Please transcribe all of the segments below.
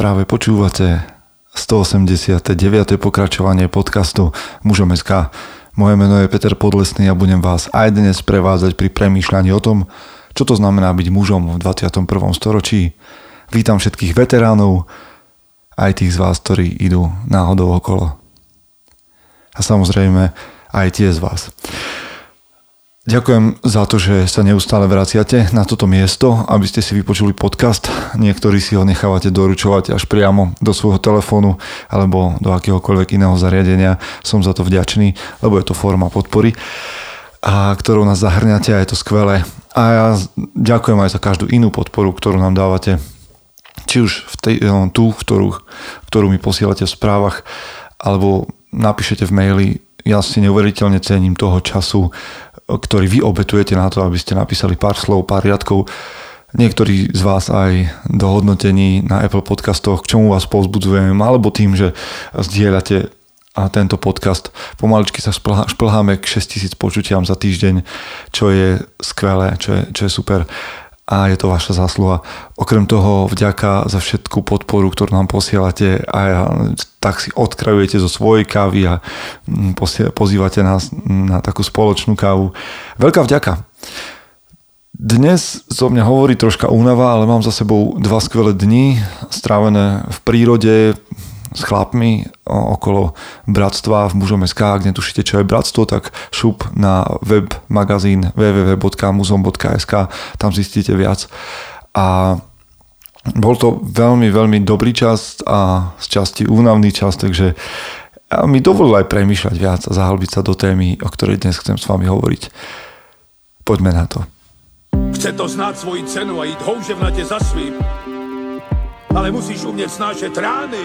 Práve počúvate 189. pokračovanie podcastu Mužom SK. Moje meno je Peter Podlesný a budem vás aj dnes prevádzať pri premýšľaní o tom, čo to znamená byť mužom v 21. storočí. Vítam všetkých veteránov, aj tých z vás, ktorí idú náhodou okolo. A samozrejme aj tie z vás. Ďakujem za to, že sa neustále vraciate na toto miesto, aby ste si vypočuli podcast. Niektorí si ho nechávate doručovať až priamo do svojho telefónu alebo do akéhokoľvek iného zariadenia. Som za to vďačný, lebo je to forma podpory, a ktorou nás zahrňate a je to skvelé. A ja ďakujem aj za každú inú podporu, ktorú nám dávate. Či už v tej, no, tú, ktorú, ktorú mi posielate v správach, alebo napíšete v maili. Ja si neuveriteľne cením toho času, ktorý vy obetujete na to, aby ste napísali pár slov, pár riadkov. Niektorí z vás aj do hodnotení na Apple podcastoch, k čomu vás povzbudzujem, alebo tým, že zdieľate a tento podcast. Pomaličky sa šplháme k 6000 počutiam za týždeň, čo je skvelé, čo je, čo je super a je to vaša zásluha. Okrem toho vďaka za všetku podporu, ktorú nám posielate a tak si odkrajujete zo svojej kávy a mm, pozývate nás na takú spoločnú kávu. Veľká vďaka. Dnes zo mňa hovorí troška únava, ale mám za sebou dva skvelé dni strávené v prírode, s chlapmi okolo bratstva v mužom SK, ak netušíte, čo je bratstvo, tak šup na web magazín www.muzom.sk, tam zistíte viac. A bol to veľmi, veľmi dobrý čas a z časti únavný čas, takže mi dovolil aj premýšľať viac a zahlbiť sa do témy, o ktorej dnes chcem s vami hovoriť. Poďme na to. Chce to znáť svoji cenu a ísť houževnate za svým, ale musíš umieť snášať rány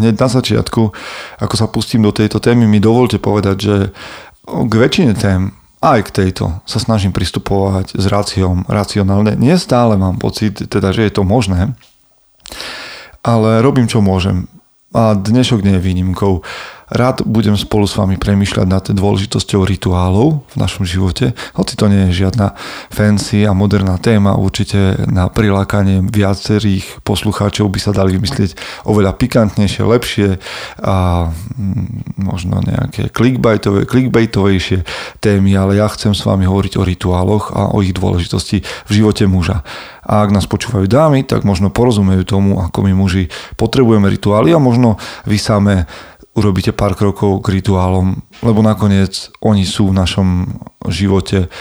Hneď na začiatku, ako sa pustím do tejto témy, mi dovolte povedať, že k väčšine tém, aj k tejto, sa snažím pristupovať s ráciom, racionálne. Nie stále mám pocit, teda, že je to možné, ale robím, čo môžem. A dnešok nie je výnimkou. Rád budem spolu s vami premyšľať nad dôležitosťou rituálov v našom živote, hoci to nie je žiadna fancy a moderná téma, určite na prilákanie viacerých poslucháčov by sa dali vymyslieť oveľa pikantnejšie, lepšie a mm, možno nejaké clickbaitové, clickbaitovejšie témy, ale ja chcem s vami hovoriť o rituáloch a o ich dôležitosti v živote muža. A ak nás počúvajú dámy, tak možno porozumejú tomu, ako my muži potrebujeme rituály a možno vy same urobíte pár krokov k rituálom, lebo nakoniec oni sú v našom živote,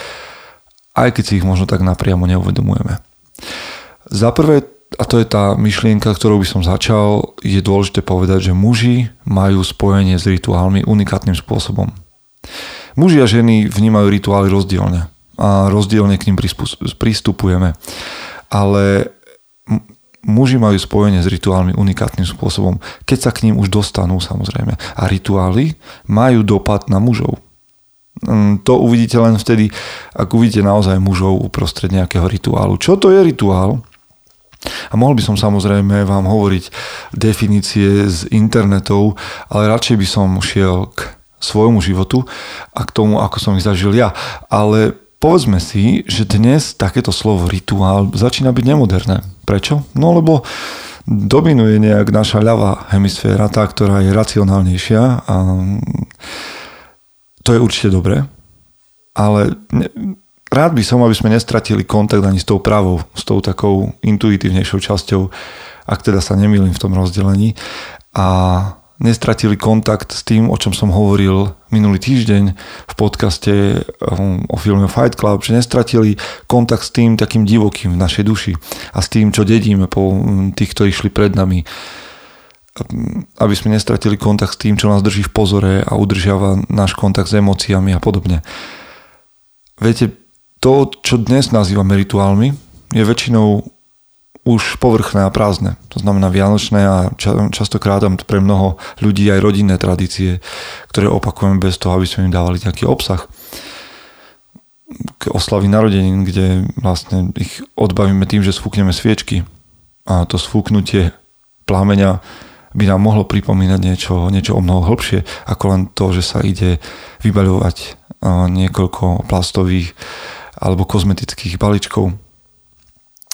aj keď si ich možno tak napriamo neuvedomujeme. Za prvé, a to je tá myšlienka, ktorou by som začal, je dôležité povedať, že muži majú spojenie s rituálmi unikátnym spôsobom. Muži a ženy vnímajú rituály rozdielne a rozdielne k ním pristupujeme. Ale muži majú spojenie s rituálmi unikátnym spôsobom, keď sa k ním už dostanú samozrejme. A rituály majú dopad na mužov. Mm, to uvidíte len vtedy, ak uvidíte naozaj mužov uprostred nejakého rituálu. Čo to je rituál? A mohol by som samozrejme vám hovoriť definície z internetov, ale radšej by som šiel k svojmu životu a k tomu, ako som ich zažil ja. Ale povedzme si, že dnes takéto slovo rituál začína byť nemoderné. Prečo? No lebo dominuje nejak naša ľavá hemisféra, tá, ktorá je racionálnejšia a to je určite dobré, ale ne, rád by som, aby sme nestratili kontakt ani s tou pravou, s tou takou intuitívnejšou časťou, ak teda sa nemýlim v tom rozdelení. A nestratili kontakt s tým, o čom som hovoril minulý týždeň v podcaste um, o filme Fight Club, že nestratili kontakt s tým takým divokým v našej duši a s tým, čo dedíme po um, tých, ktorí šli pred nami aby sme nestratili kontakt s tým, čo nás drží v pozore a udržiava náš kontakt s emóciami a podobne. Viete, to, čo dnes nazývame rituálmi, je väčšinou už povrchné a prázdne. To znamená vianočné a častokrát tam pre mnoho ľudí aj rodinné tradície, ktoré opakujeme bez toho, aby sme im dávali nejaký obsah k oslavy narodenín, kde vlastne ich odbavíme tým, že sfúkneme sviečky. A to sfúknutie plámeňa by nám mohlo pripomínať niečo, niečo o mnoho hĺbšie, ako len to, že sa ide vybaľovať niekoľko plastových alebo kozmetických balíčkov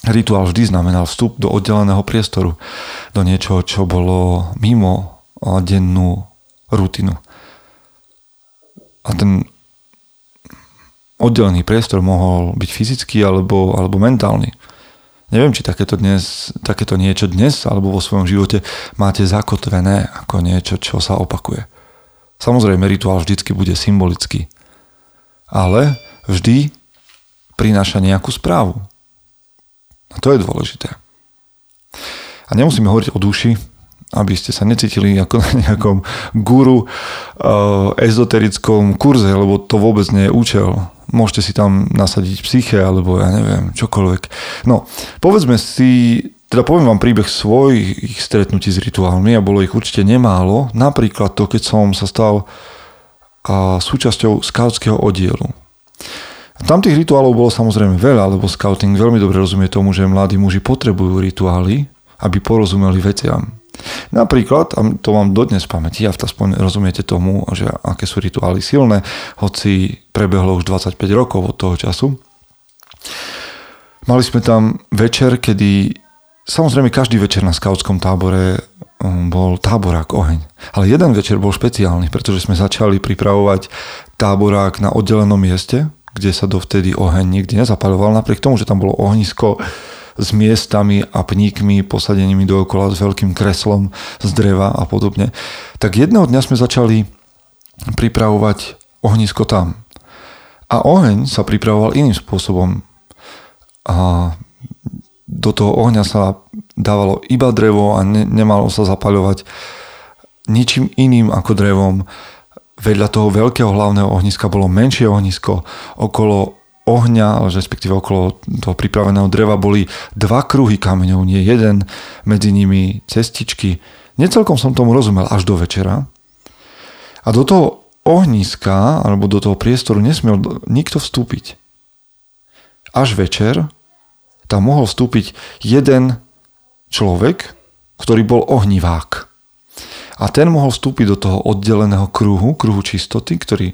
Rituál vždy znamenal vstup do oddeleného priestoru, do niečoho, čo bolo mimo dennú rutinu. A ten oddelený priestor mohol byť fyzický alebo, alebo mentálny. Neviem, či takéto, dnes, takéto niečo dnes alebo vo svojom živote máte zakotvené ako niečo, čo sa opakuje. Samozrejme, rituál vždycky bude symbolický. Ale vždy prináša nejakú správu. A to je dôležité. A nemusíme hovoriť o duši, aby ste sa necítili ako na nejakom guru uh, ezoterickom kurze, lebo to vôbec nie je účel. Môžete si tam nasadiť psyche, alebo ja neviem, čokoľvek. No, povedzme si, teda poviem vám príbeh svojich stretnutí s rituálmi a bolo ich určite nemálo. Napríklad to, keď som sa stal uh, súčasťou skautského oddielu. Tam tých rituálov bolo samozrejme veľa, lebo scouting veľmi dobre rozumie tomu, že mladí muži potrebujú rituály, aby porozumeli veciam. Napríklad, a to mám dodnes v pamäti, a aspoň rozumiete tomu, že aké sú rituály silné, hoci prebehlo už 25 rokov od toho času. Mali sme tam večer, kedy samozrejme každý večer na skautskom tábore um, bol táborák oheň. Ale jeden večer bol špeciálny, pretože sme začali pripravovať táborák na oddelenom mieste, kde sa dovtedy oheň nikdy nezapaľoval, napriek tomu, že tam bolo ohnisko s miestami a pníkmi posadenými dookola s veľkým kreslom z dreva a podobne. Tak jedného dňa sme začali pripravovať ohnisko tam. A oheň sa pripravoval iným spôsobom. A do toho ohňa sa dávalo iba drevo a ne, nemalo sa zapaľovať ničím iným ako drevom vedľa toho veľkého hlavného ohniska bolo menšie ohnisko, okolo ohňa, respektíve okolo toho pripraveného dreva boli dva kruhy kameňov, nie jeden, medzi nimi cestičky. Necelkom som tomu rozumel až do večera. A do toho ohniska, alebo do toho priestoru nesmiel nikto vstúpiť. Až večer tam mohol vstúpiť jeden človek, ktorý bol ohnivák. A ten mohol vstúpiť do toho oddeleného kruhu, kruhu čistoty, ktorý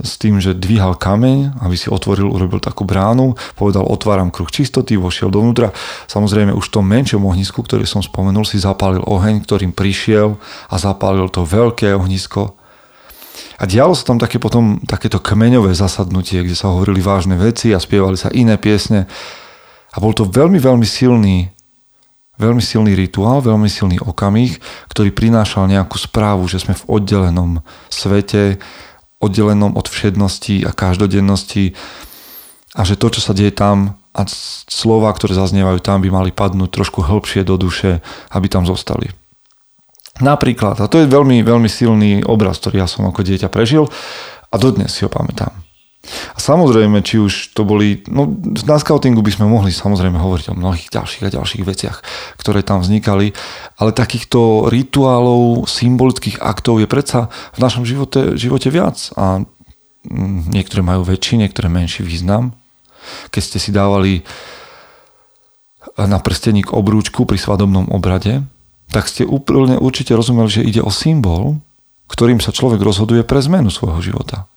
s tým, že dvíhal kameň, aby si otvoril, urobil takú bránu, povedal otváram kruh čistoty, vošiel dovnútra. Samozrejme už v tom menšom ohnisku, ktorý som spomenul, si zapálil oheň, ktorým prišiel a zapálil to veľké ohnisko. A dialo sa tam také potom takéto kmeňové zasadnutie, kde sa hovorili vážne veci a spievali sa iné piesne. A bol to veľmi, veľmi silný veľmi silný rituál, veľmi silný okamih, ktorý prinášal nejakú správu, že sme v oddelenom svete, oddelenom od všednosti a každodennosti a že to, čo sa deje tam a slova, ktoré zaznievajú tam, by mali padnúť trošku hĺbšie do duše, aby tam zostali. Napríklad, a to je veľmi, veľmi silný obraz, ktorý ja som ako dieťa prežil a dodnes si ho pamätám. A samozrejme, či už to boli, no na scoutingu by sme mohli samozrejme hovoriť o mnohých ďalších a ďalších veciach, ktoré tam vznikali, ale takýchto rituálov, symbolických aktov je predsa v našom živote, živote viac a mm, niektoré majú väčší, niektoré menší význam. Keď ste si dávali na prsteník obrúčku pri svadobnom obrade, tak ste úplne určite rozumeli, že ide o symbol, ktorým sa človek rozhoduje pre zmenu svojho života.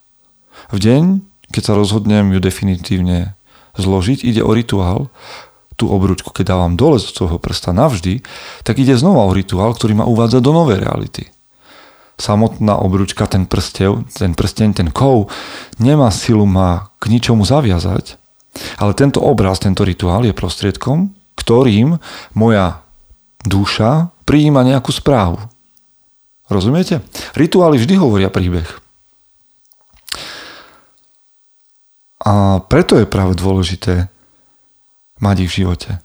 V deň, keď sa rozhodnem ju definitívne zložiť, ide o rituál, tú obručku, keď dávam dole z toho prsta navždy, tak ide znova o rituál, ktorý ma uvádza do novej reality. Samotná obručka, ten prstev, ten prsteň, ten kov, nemá silu ma k ničomu zaviazať, ale tento obraz, tento rituál je prostriedkom, ktorým moja duša prijíma nejakú správu. Rozumiete? Rituály vždy hovoria príbeh. A preto je práve dôležité mať ich v živote.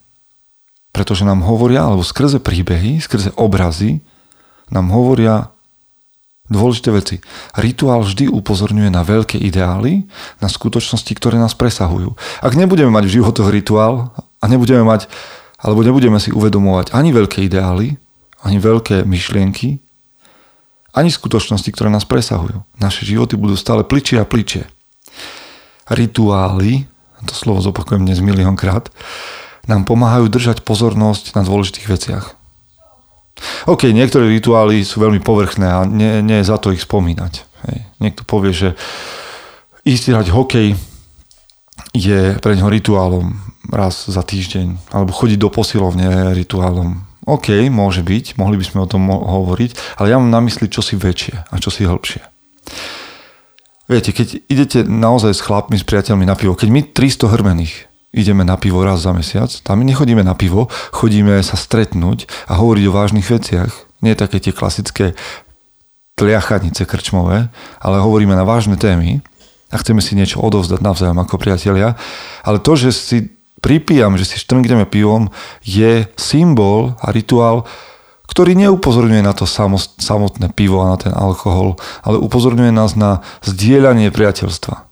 Pretože nám hovoria, alebo skrze príbehy, skrze obrazy, nám hovoria dôležité veci. Rituál vždy upozorňuje na veľké ideály, na skutočnosti, ktoré nás presahujú. Ak nebudeme mať v životoch rituál a nebudeme mať alebo nebudeme si uvedomovať ani veľké ideály, ani veľké myšlienky, ani skutočnosti, ktoré nás presahujú. Naše životy budú stále pličie a pličie. Rituály, to slovo zopakujem dnes miliónkrát, nám pomáhajú držať pozornosť na dôležitých veciach. OK, niektoré rituály sú veľmi povrchné a nie, nie je za to ich spomínať. Hej. Niekto povie, že ísť hrať hokej je pre neho rituálom raz za týždeň, alebo chodiť do posilovne rituálom. OK, môže byť, mohli by sme o tom hovoriť, ale ja mám na mysli čosi väčšie a čosi hĺbšie. Viete, keď idete naozaj s chlapmi, s priateľmi na pivo, keď my 300 hrmených ideme na pivo raz za mesiac, tam my nechodíme na pivo, chodíme sa stretnúť a hovoriť o vážnych veciach. Nie také tie klasické tliachanice krčmové, ale hovoríme na vážne témy a chceme si niečo odovzdať navzájom ako priatelia. Ale to, že si pripijam, že si štrngneme pivom, je symbol a rituál, ktorý neupozorňuje na to samotné pivo a na ten alkohol, ale upozorňuje nás na zdieľanie priateľstva.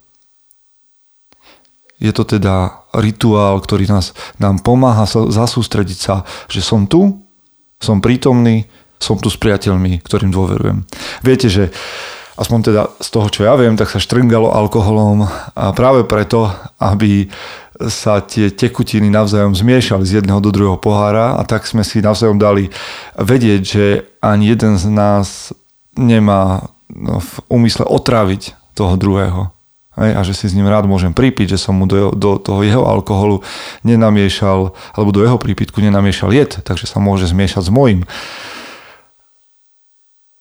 Je to teda rituál, ktorý nás, nám pomáha sa, zasústrediť sa, že som tu, som prítomný, som tu s priateľmi, ktorým dôverujem. Viete, že aspoň teda z toho, čo ja viem, tak sa štrngalo alkoholom a práve preto, aby sa tie tekutiny navzájom zmiešali z jedného do druhého pohára a tak sme si navzájom dali vedieť, že ani jeden z nás nemá no, v úmysle otráviť toho druhého. A že si s ním rád môžem pripiť, že som mu do, do toho jeho alkoholu nenamiešal, alebo do jeho prípitku nenamiešal jed, takže sa môže zmiešať s mojim.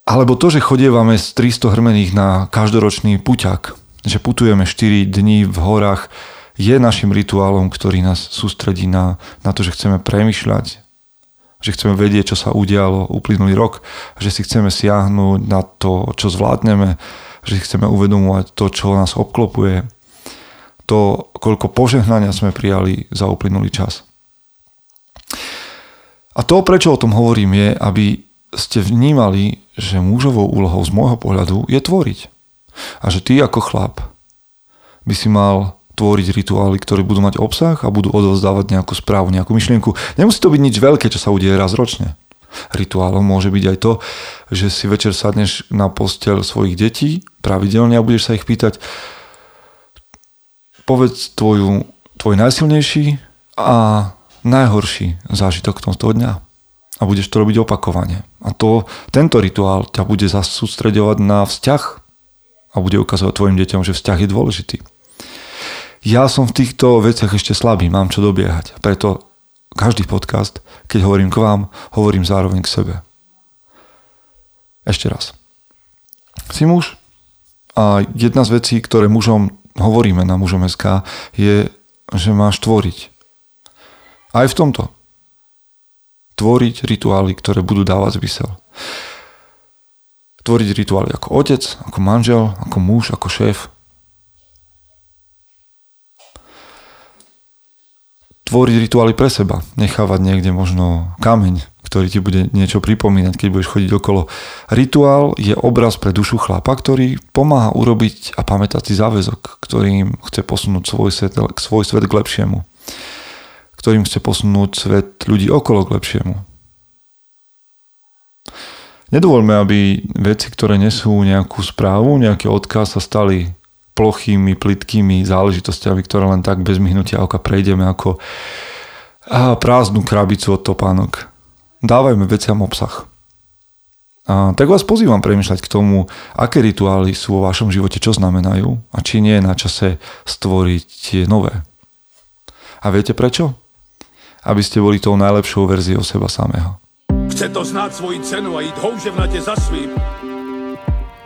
Alebo to, že chodievame z 300 hrmených na každoročný puťak, že putujeme 4 dní v horách, je našim rituálom, ktorý nás sústredí na, na to, že chceme premyšľať, že chceme vedieť, čo sa udialo uplynulý rok, že si chceme siahnuť na to, čo zvládneme, že si chceme uvedomovať to, čo nás obklopuje, to, koľko požehnania sme prijali za uplynulý čas. A to, prečo o tom hovorím, je, aby ste vnímali, že mužovou úlohou z môjho pohľadu je tvoriť. A že ty ako chlap by si mal tvoriť rituály, ktoré budú mať obsah a budú odovzdávať nejakú správu, nejakú myšlienku. Nemusí to byť nič veľké, čo sa udeje raz ročne. Rituálom môže byť aj to, že si večer sadneš na postel svojich detí pravidelne a budeš sa ich pýtať povedz tvoju, tvoj najsilnejší a najhorší zážitok toho dňa. A budeš to robiť opakovane. A to, tento rituál ťa bude zasústredovať na vzťah a bude ukazovať tvojim deťom, že vzťah je dôležitý. Ja som v týchto veciach ešte slabý, mám čo dobiehať. Preto každý podcast, keď hovorím k vám, hovorím zároveň k sebe. Ešte raz. Si muž a jedna z vecí, ktoré mužom hovoríme na mužom SK, je, že máš tvoriť. Aj v tomto. Tvoriť rituály, ktoré budú dávať zmysel. Tvoriť rituály ako otec, ako manžel, ako muž, ako šéf, tvoriť rituály pre seba. Nechávať niekde možno kameň, ktorý ti bude niečo pripomínať, keď budeš chodiť okolo. Rituál je obraz pre dušu chlapa, ktorý pomáha urobiť a pamätať si záväzok, ktorým chce posunúť svoj svet, svoj svet k lepšiemu. Ktorým chce posunúť svet ľudí okolo k lepšiemu. Nedovolme, aby veci, ktoré nesú nejakú správu, nejaký odkaz sa stali plochými, plitkými záležitostiami, ktoré len tak bez myhnutia oka prejdeme ako prázdnu krabicu od topánok. Dávajme veciam obsah. A tak vás pozývam premýšľať k tomu, aké rituály sú vo vašom živote, čo znamenajú a či nie je na čase stvoriť tie nové. A viete prečo? Aby ste boli tou najlepšou verziou seba samého. Chce to znáť svoji cenu a ísť houževnate za svým.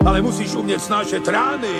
Ale musíš umieť snášať rány